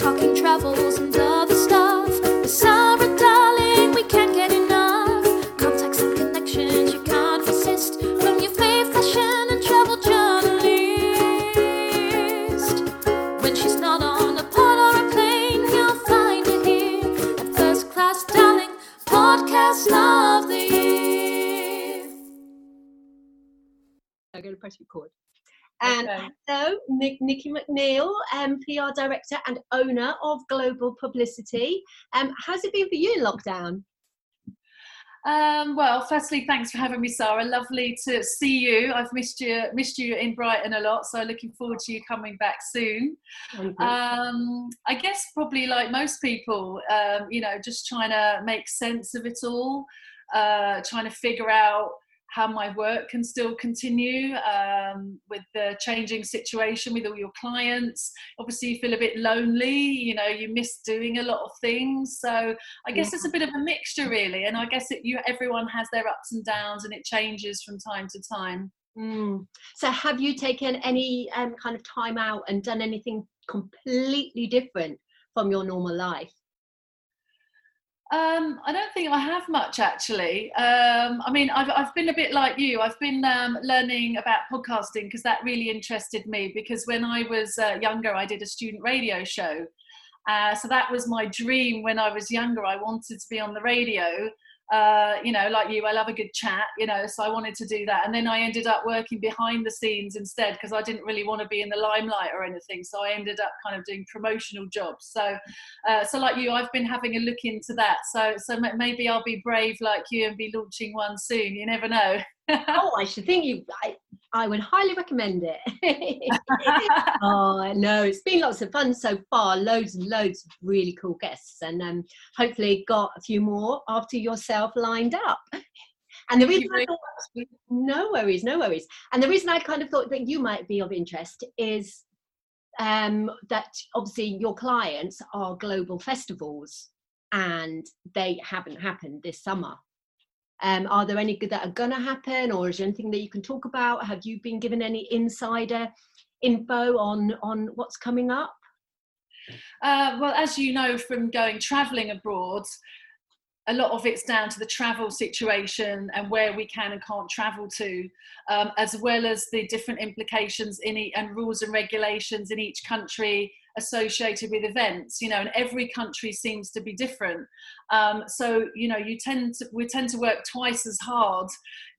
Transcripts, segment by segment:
talking travels and other stuff. With Sarah, darling, we can't get enough. Contacts and connections, you can't resist. From your fave fashion and travel journalist. When she's not on a pod or a plane, you'll find her here at First Class Darling, Podcast of the Year. I'm going to press record. And Okay. hello, Nick, Nikki McNeil, um, PR director and owner of Global Publicity. Um, how's it been for you in lockdown? Um, well, firstly, thanks for having me, Sarah. Lovely to see you. I've missed you, missed you in Brighton a lot, so looking forward to you coming back soon. Um, I guess probably like most people, um, you know, just trying to make sense of it all, uh, trying to figure out how my work can still continue um, with the changing situation with all your clients. Obviously, you feel a bit lonely. You know, you miss doing a lot of things. So I guess it's a bit of a mixture, really. And I guess it, you everyone has their ups and downs, and it changes from time to time. Mm. So, have you taken any um, kind of time out and done anything completely different from your normal life? Um, I don't think I have much actually. Um, I mean, I've, I've been a bit like you. I've been um, learning about podcasting because that really interested me. Because when I was uh, younger, I did a student radio show. Uh, so that was my dream when I was younger. I wanted to be on the radio. Uh, you know, like you, I love a good chat, you know, so I wanted to do that. And then I ended up working behind the scenes instead because I didn't really want to be in the limelight or anything. So I ended up kind of doing promotional jobs. So, uh, so like you, I've been having a look into that. So, so maybe I'll be brave like you and be launching one soon. You never know. oh, I should think you. I, I would highly recommend it. oh no, it's been lots of fun so far. Loads and loads of really cool guests, and um, hopefully got a few more after yourself lined up. And the reason you I very thought, no worries, no worries. And the reason I kind of thought that you might be of interest is um, that obviously your clients are global festivals, and they haven't happened this summer. Um, are there any good that are going to happen, or is there anything that you can talk about? Have you been given any insider info on on what's coming up? Uh, well, as you know from going travelling abroad, a lot of it's down to the travel situation and where we can and can't travel to, um, as well as the different implications in e- and rules and regulations in each country associated with events. You know, and every country seems to be different. Um, so you know, you tend to we tend to work twice as hard,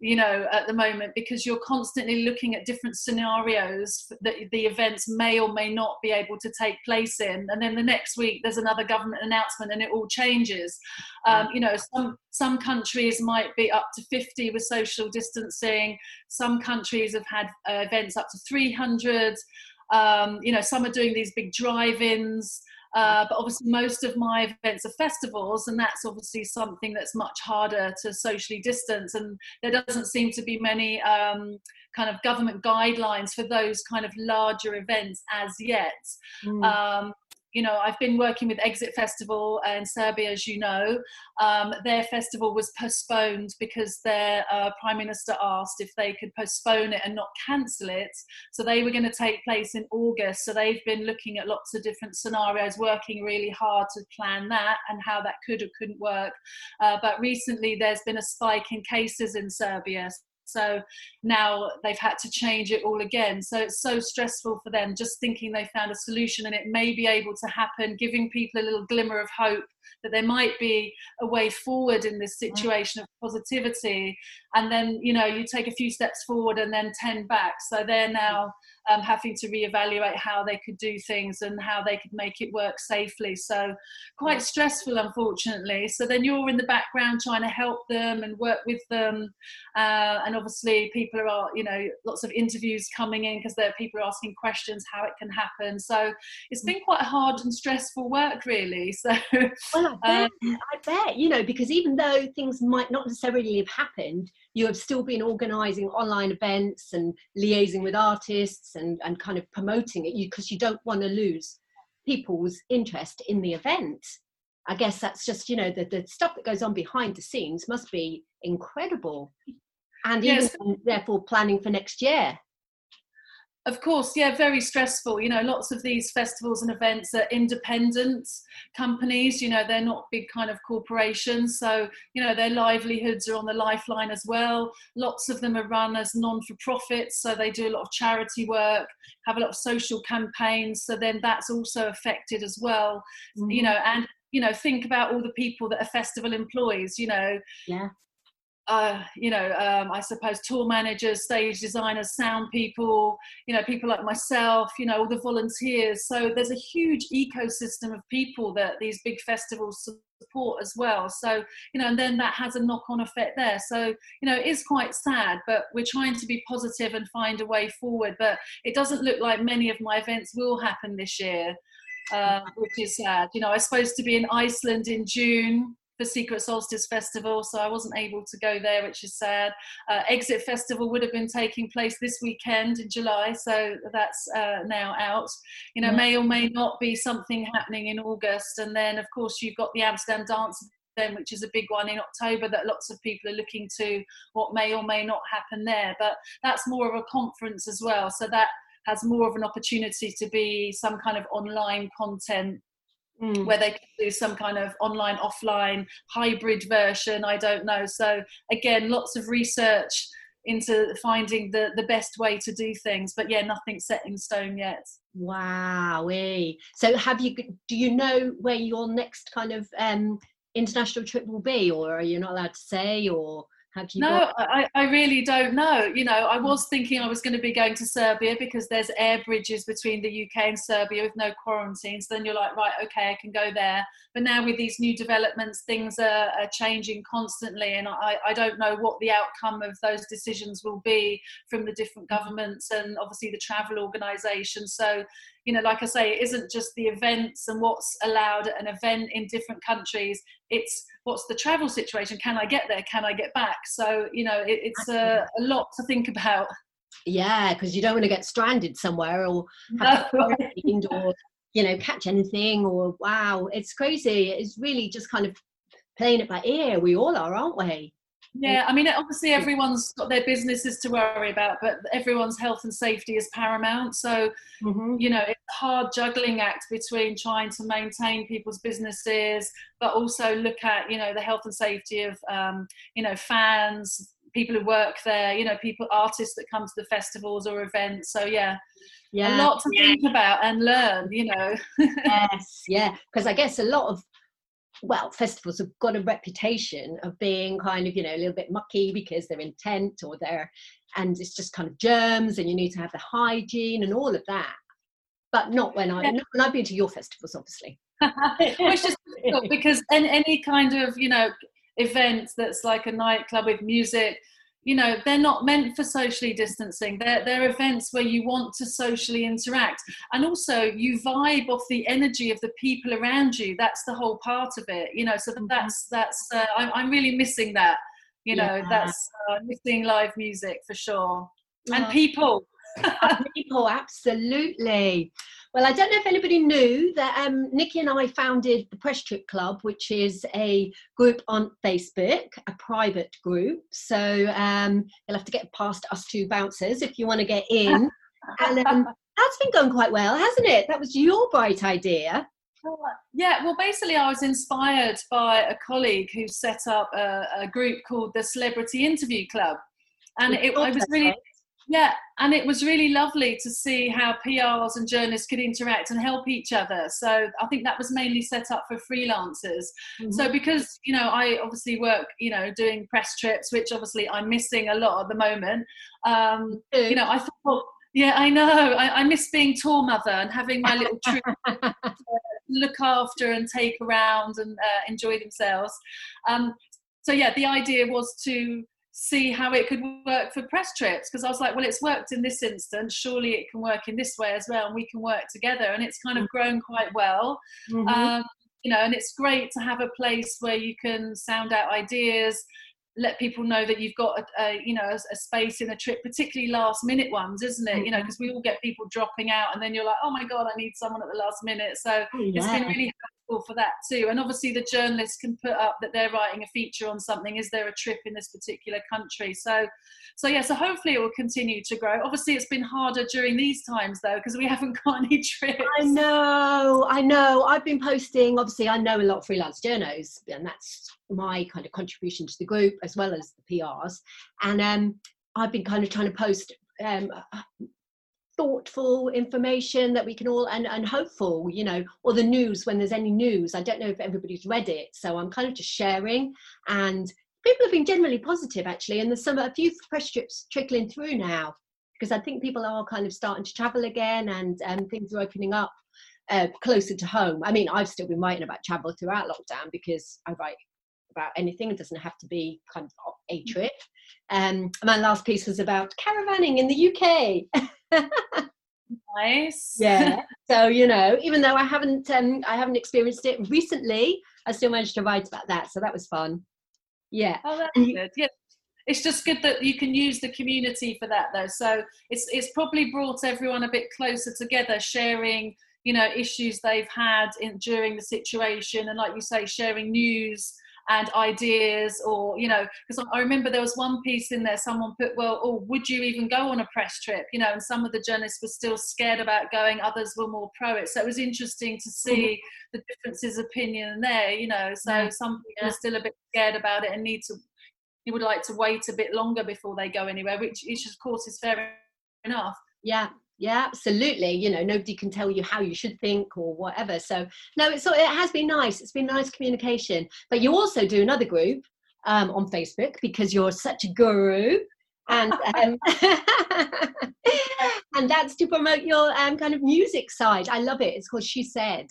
you know, at the moment because you're constantly looking at different scenarios that the events may or may not be able to take place in, and then the next week there's another government announcement and it all changes. Um, you know, some some countries might be up to 50 with social distancing. Some countries have had uh, events up to 300. Um, you know, some are doing these big drive-ins. Uh, but obviously, most of my events are festivals, and that's obviously something that's much harder to socially distance. And there doesn't seem to be many um, kind of government guidelines for those kind of larger events as yet. Mm. Um, you know, I've been working with Exit Festival in Serbia, as you know. Um, their festival was postponed because their uh, prime minister asked if they could postpone it and not cancel it. So they were going to take place in August. So they've been looking at lots of different scenarios, working really hard to plan that and how that could or couldn't work. Uh, but recently, there's been a spike in cases in Serbia. So now they've had to change it all again. So it's so stressful for them just thinking they found a solution and it may be able to happen, giving people a little glimmer of hope that there might be a way forward in this situation of positivity. And then, you know, you take a few steps forward and then 10 back. So they're now um, having to reevaluate how they could do things and how they could make it work safely. So quite stressful, unfortunately. So then you're in the background trying to help them and work with them. Uh, and obviously, people are, you know, lots of interviews coming in because there are people asking questions how it can happen. So it's been quite hard and stressful work, really. So Well, I Um, bet, I bet, you know, because even though things might not necessarily have happened, you have still been organising online events and liaising with artists and, and kind of promoting it because you don't want to lose people's interest in the event. I guess that's just, you know, the, the stuff that goes on behind the scenes must be incredible. And even Yes. therefore planning for next year. Of course, yeah, very stressful. You know, lots of these festivals and events are independent companies. You know, they're not big kind of corporations. So, you know, their livelihoods are on the lifeline as well. Lots of them are run as non for profits. So they do a lot of charity work, have a lot of social campaigns. So then that's also affected as well. Mm-hmm. You know, and you know think about all the people that a festival employs you know yeah uh, you know, um, I suppose tour managers, stage designers, sound people, you know, people like myself, you know, all the volunteers. So there's a huge ecosystem of people that these big festivals support as well. So, you know, and then that has a knock on effect there. So, you know, it is quite sad, but we're trying to be positive and find a way forward. But it doesn't look like many of my events will happen this year. Uh, which is sad. You know, I was supposed to be in Iceland in June for Secret Solstice Festival, so I wasn't able to go there, which is sad. Uh, Exit Festival would have been taking place this weekend in July, so that's uh, now out. You know, yeah. may or may not be something happening in August, and then of course you've got the Amsterdam Dance event, which is a big one in October that lots of people are looking to what may or may not happen there. But that's more of a conference as well, so that has more of an opportunity to be some kind of online content Mm. where they can do some kind of online offline hybrid version i don't know so again lots of research into finding the the best way to do things but yeah nothing set in stone yet wow so have you do you know where your next kind of um international trip will be or are you not allowed to say or? No, I, I really don't know. You know, I was thinking I was going to be going to Serbia because there's air bridges between the UK and Serbia with no quarantines. So then you're like, right, okay, I can go there. But now with these new developments, things are, are changing constantly, and I, I don't know what the outcome of those decisions will be from the different governments and obviously the travel organisations. So you know, like I say, it isn't just the events and what's allowed at an event in different countries. It's what's the travel situation? Can I get there? Can I get back? So, you know, it, it's a, a, lot to think about. Yeah, because you don't want to get stranded somewhere or have no. or, you know, catch anything or wow, it's crazy. It's really just kind of playing it by ear. We all are, aren't we? Yeah, I mean, obviously everyone's got their businesses to worry about, but everyone's health and safety is paramount. So, mm-hmm. you know, it's a hard juggling act between trying to maintain people's businesses, but also look at, you know, the health and safety of, um, you know, fans, people who work there, you know, people, artists that come to the festivals or events. So, yeah, yeah. a lot to think about and learn, you know. yes, yeah, because I guess a lot of well, festivals have got a reputation of being kind of, you know, a little bit mucky because they're in tent or they're, and it's just kind of germs and you need to have the hygiene and all of that. But not when I, not when I've been to your festivals, obviously. Which is because any, any kind of, you know, event that's like a nightclub with music, you know they're not meant for socially distancing. They're, they're events where you want to socially interact. And also you vibe off the energy of the people around you. That's the whole part of it you know so mm-hmm. that's that's uh, I'm, I'm really missing that you know yeah. that's uh, missing live music for sure. And people. People absolutely well, I don't know if anybody knew that um, Nikki and I founded the Press Trip Club, which is a group on Facebook, a private group. So um, you'll have to get past us two bouncers if you want to get in. and um, that's been going quite well, hasn't it? That was your bright idea. Yeah, well, basically, I was inspired by a colleague who set up a, a group called the Celebrity Interview Club. And it, it was really yeah, and it was really lovely to see how PRs and journalists could interact and help each other. So I think that was mainly set up for freelancers. Mm-hmm. So because you know I obviously work you know doing press trips, which obviously I'm missing a lot at the moment. Um, you know I thought. Yeah, I know. I, I miss being tour mother and having my little trip look after and take around and uh, enjoy themselves. Um, so yeah, the idea was to see how it could work for press trips because I was like, well, it's worked in this instance, surely it can work in this way as well, and we can work together. And it's kind of mm. grown quite well. Mm-hmm. Um, you know, and it's great to have a place where you can sound out ideas, let people know that you've got a, a you know a, a, space in a trip, particularly last minute ones, isn't it? Mm-hmm. You know, because mm-hmm. we all get people dropping out, and then you're like, oh my god, I need someone at the last minute. So oh, yeah. it's been really useful for that too. And obviously, the journalists can put up that they're writing a feature on something. Is there a trip in this particular country? So, so yeah. So hopefully, it will continue to grow. Obviously, it's been harder during these times though because we haven't got any trips. I know, I know. I've been posting. Obviously, I know a lot of freelance journos, and that's my kind of contribution to the group as well as the PRs. And um, I've been kind of trying to post um, thoughtful information that we can all and, and hopeful you know or the news when there's any news. I don't know if everybody's read it so i'm kind of just sharing. And people have been generally positive actually and there's some a few press strips trickling through now because i think people are kind of starting to travel again and um, things are opening up uh, closer to home. I mean i've still been writing about travel throughout lockdown because i write about anything. It doesn't have to be kind of a trip. Um, and my last piece was about caravanning in the uk nice. Yeah. so you know, even though I haven't, um, I haven't experienced it recently, I still managed to write about that. So that was fun. Yeah. Oh, that's good. Yeah. It's just good that you can use the community for that, though. So it's it's probably brought everyone a bit closer together, sharing you know issues they've had in during the situation, and like you say, sharing news and ideas or you know because i remember there was one piece in there someone put well oh would you even go on a press trip you know and some of the journalists were still scared about going others were more pro it so it was interesting to see mm-hmm. the differences of opinion there you know so yeah. some people yeah. are still a bit scared about it and need to you would like to wait a bit longer before they go anywhere which, which of course is fair enough yeah yeah absolutely you know nobody can tell you how you should think or whatever so no it's it has been nice it's been nice communication but you also do another group um, on facebook because you're such a guru and um, and that's to promote your um, kind of music side i love it it's called she said.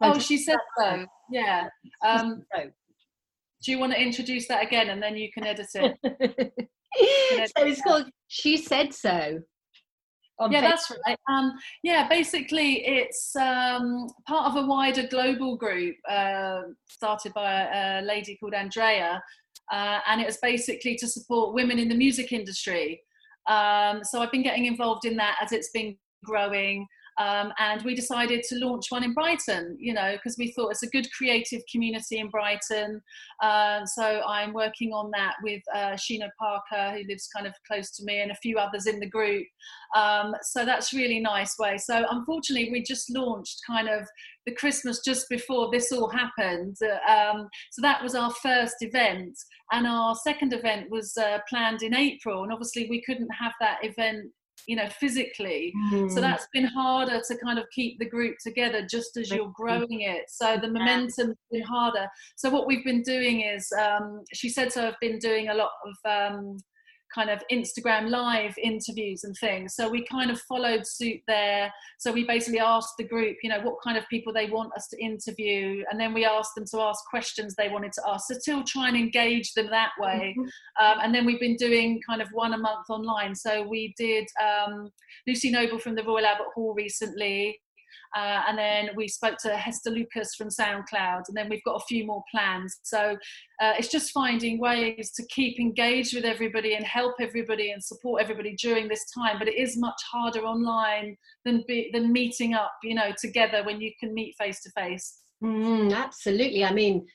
So oh she said so yeah um, do you want to introduce that again and then you can edit it? So it's called she said so yeah, Facebook. that's right. Um, yeah, basically, it's um, part of a wider global group uh, started by a, a, lady called Andrea, uh, and it was basically to support women in the music industry. Um, so I've been getting involved in that as it's been growing. Um, and we decided to launch one in Brighton, you know, because we thought it's a good creative community in Brighton. Uh, so I'm working on that with uh, Sheena Parker, who lives kind of close to me, and a few others in the group. Um, so that's really nice way. So unfortunately, we just launched kind of the Christmas just before this all happened. Um, so that was our first event, and our second event was uh, planned in April. And obviously, we couldn't have that event you know physically. Mm. so that's been harder to kind of keep the group together just as you're growing it. So the momentum's been harder. So what we've been doing is um, she said so i've been doing a lot of um, kind of Instagram live interviews and things. So we kind of followed suit there. So we basically asked the group, you know, what kind of people they want us to interview, and then we asked them to ask questions they wanted to ask. So still try and engage them that way. Mm-hmm. Um, and then we've been doing kind of one a month online. So we did um, Lucy Noble from the Royal Albert Hall recently. Uh, and then we spoke to Hester Lucas from SoundCloud, and then we've got a few more plans. So uh, it's just finding ways to keep engaged with everybody and help everybody and support everybody during this time. But it is much harder online than be, than meeting up, you know, together when you can meet face to face. Absolutely. I mean,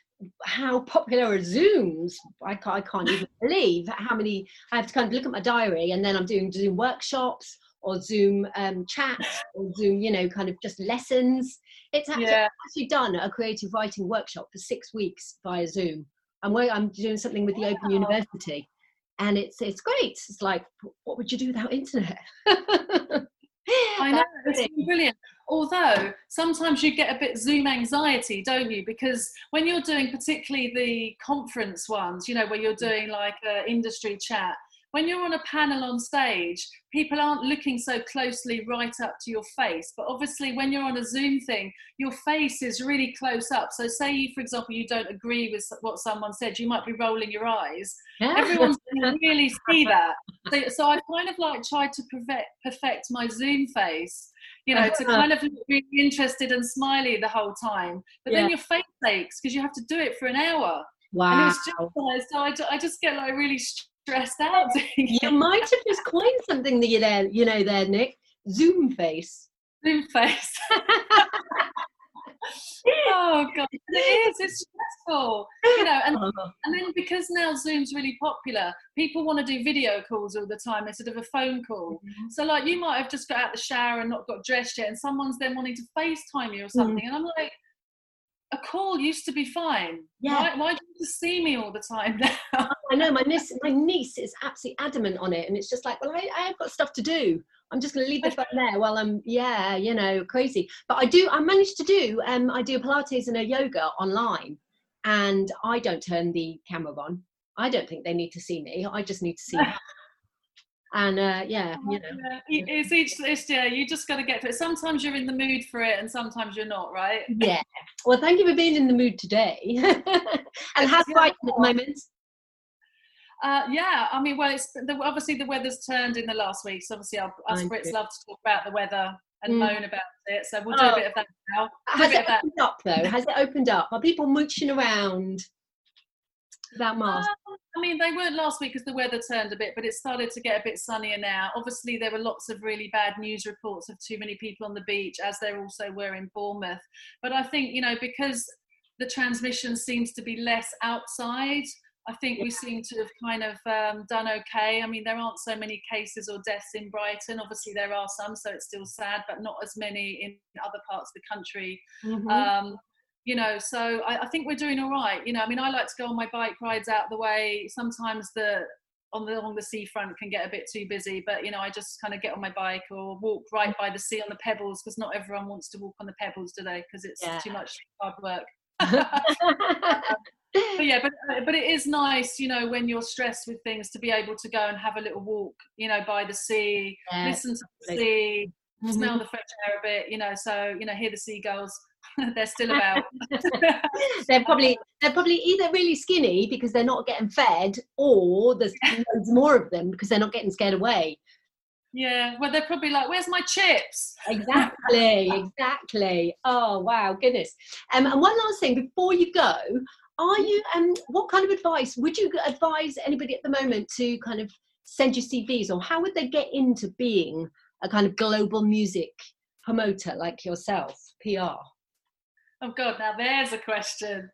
how popular are Zooms? I can't, I can't even believe how many. I have to kind of look at my diary, and then I'm doing Zoom workshops or Zoom um, chats or Zoom, you know, kind of just lessons. It's actually, yeah. actually done a creative writing workshop for six weeks via Zoom. I'm, I'm doing something with the wow. Open University, and it's it's great. It's like, what would you do without internet? I know, it's brilliant. Although sometimes you get a bit Zoom anxiety, don't you? Because when you're doing particularly the conference ones, you know, where you're mm. doing like an industry chat, when you're on a panel on stage, people aren't looking so closely right up to your face. But obviously, when you're on a Zoom thing, your face is really close up. So, say, for example, you don't agree with what someone said, you might be rolling your eyes. Yeah. Everyone's going to really see that. So, so, I kind of like tried to perfect, perfect my Zoom face, you know, to uh-huh. kind of be interested and smiley the whole time. But yeah. then your face aches because you have to do it for an hour. Wow. And it's just, uh, so I, I just get like really stressed out. you might have just coined something that you there, you know, there, Nick. Zoom face. Zoom face. oh god, it is. It's stressful, you know. And Oh, and then because now Zoom's really popular, people want to do video calls all the time instead of a phone call. Mm-hmm. So like you might have just got out the shower and not got dressed yet, and someone's then wanting to FaceTime you or mm. something, and I'm like. A call used to be fine. Yeah. Why, why do you see me all the time now? I know my niece, my niece is absolutely adamant on it, and it's just like, well, I, I've got stuff to do. I'm just going to leave the phone there while I'm, yeah, you know, crazy. But I do, I managed to do, um, I do Pilates and a yoga online, and I don't turn the camera on. I don't think they need to see me. I just need to see. them. and uh, yeah, you know, it's each it's yeah you just got to get to it sometimes you're in the mood for it and sometimes you're not right yeah. Well, thank you for being in the mood today. and how's Yeah. Brighton at the moment? Uh, yeah i mean well it's the, obviously the weather's turned in the last week so obviously our, us brits love to talk about the weather and Mm. moan about it so we'll do Oh. a bit of that now Has it of that. opened up though? Has it opened up? Are people mooching around about masks? Um, I mean, they weren't last week because the weather turned a bit, but it started to get a bit sunnier now. Obviously, there were lots of really bad news reports of too many people on the beach, as there also were in Bournemouth. But I think, you know, because the transmission seems to be less outside, I think we seem to have kind of um, done okay. I mean, there aren't so many cases or deaths in Brighton. Obviously, there are some, so it's still sad, but not as many in other parts of the country Mhm. um, you know so I, I think we're doing all right you know i mean i like to go on my bike rides out the way sometimes the on the along the seafront can get a bit too busy but you know i just kind of get on my bike or walk right by the sea on the pebbles because not everyone wants to walk on the pebbles do they? because it's Yeah. too much hard work but yeah but but it is nice you know when you're stressed with things to be able to go and have a little walk you know by the sea Yeah, listen to the sea Mhm. smell the fresh air a bit you know so you know hear the seagulls they're still about they're probably they're probably either really skinny because they're not getting fed, or there's loads more of them because they're not getting scared away. yeah well they're probably like where's my chips Exactly, exactly. Oh wow, goodness. Um, and one last thing before you go, are you um, what kind of advice would you advise anybody at the moment to kind of send you CVs, or how would they get into being a kind of global music promoter like yourself, PR? oh god now there's a question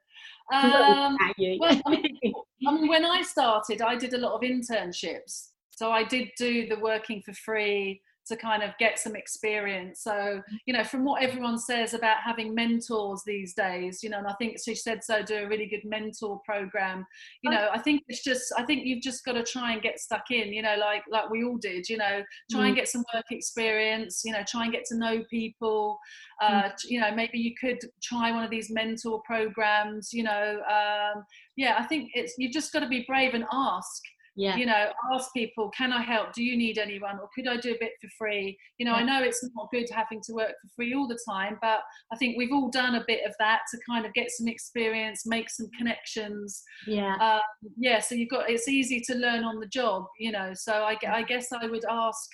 um, well, I mean, I mean, when I started, I did a lot of internships. So I did do the working for free to kind of get some experience. So, you know, from what everyone says about having mentors these days, you know, and I think she said so, do a really good mentor program. You know, I think it's just, I think you've just got to try and get stuck in, you know, like, like we all did, you know, try and get some work experience, you know, try and get to know people. Uh, You know, maybe you could try one of these mentor programs, you know, um, yeah, I think it's, you've just got to be brave and ask yeah. you know ask people can i help? Do you need anyone? Or could i do a bit for free? You know i know it's not good having to work for free all the time but i think we've all done a bit of that to kind of get some experience make some connections. Yeah. um, yeah so you've got it's easy to learn on the job you know so i, I guess i would ask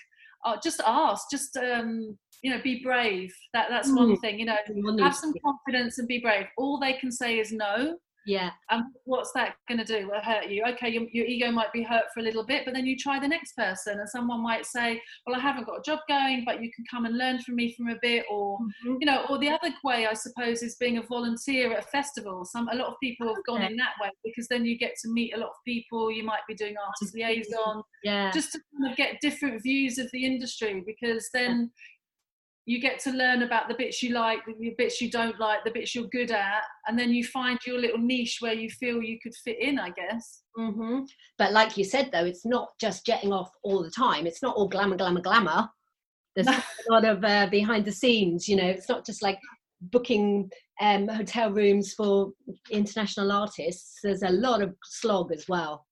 uh, just ask just um, you know be brave. That that's one Mm. thing you know have some confidence and be brave. All they can say is no yeah. and what's that going to do? Will hurt you? Okay, your, your ego might be hurt for a little bit, but then you try the next person, and someone might say, "Well, I haven't got a job going, but you can come and learn from me from a bit," or Mhm. you know, or the other way, I suppose, is being a volunteer at a festival. Some a lot of people have gone Okay. in that way because then you get to meet a lot of people. You might be doing artist liaison, Yeah. just to kind of get different views of the industry because then you get to learn about the bits you like the bits you don't like the bits you're good at and then you find your little niche where you feel you could fit in i guess Mm-hmm. But like you said, though, it's not just jetting off all the time. It's not all glamour, glamour, glamour. There's a lot of uh, behind the scenes. You know, it's not just like booking um, hotel rooms for international artists. There's a lot of slog as well.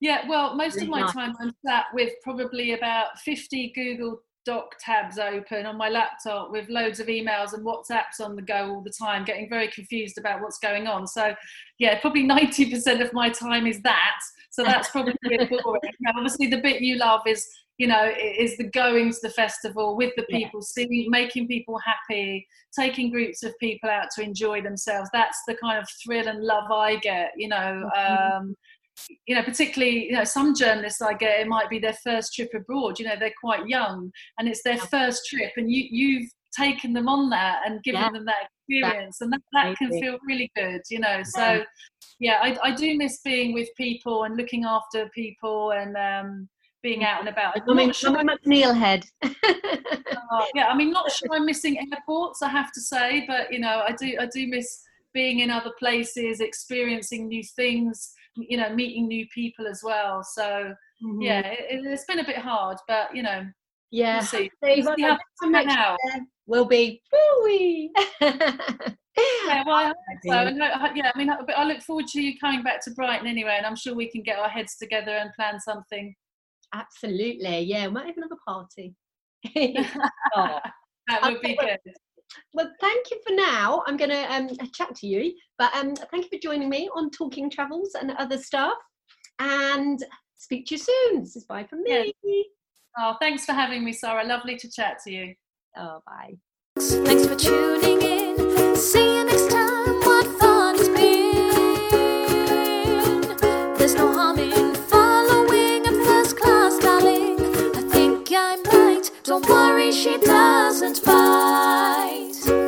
yeah well most of my nice. time i'm sat with probably about 50 google doc tabs open on my laptop with loads of emails and whatsapps on the go all the time getting very confused about what's going on so yeah probably 90% of my time is that so that's probably a bit boring now, obviously the bit you love is you know is the going to the festival with the Yeah. people seeing making people happy taking groups of people out to enjoy themselves that's the kind of thrill and love i get you know Mhm. um you know particularly you know some journalists i get it might be their first trip abroad you know they're quite young and it's their first trip and you you've taken them on that and given Yeah. them that experience and that, that can feel really good you know so yeah I, I do miss being with people and looking after people and um, being out and about I'm not sure- McNeil head. uh, yeah, I mean, not sure I'm missing airports, I have to say, but you know, I do, I do miss being in other places, experiencing new things, you know, meeting new people as well. So Mm-hmm. yeah, it, it's been a bit hard, but you know, yeah. we'll see. Steve, We'll see how know next out. year will be woo-wee. Yeah, well, I hope so. And yeah, I mean, I- but I look forward to you coming back to Brighton anyway, and I'm sure we can get our heads together and plan something. Absolutely, yeah. We might even have a party. Oh. That would be good. Well, thank you for now. I'm going to um, chat to you, but um, thank you for joining me on Talking Travels and other stuff. And speak to you soon. This is bye from me. Oh, thanks for having me, Sarah. Lovely to chat to you. Oh, bye. Thanks for tuning in. Don't worry, she doesn't bite.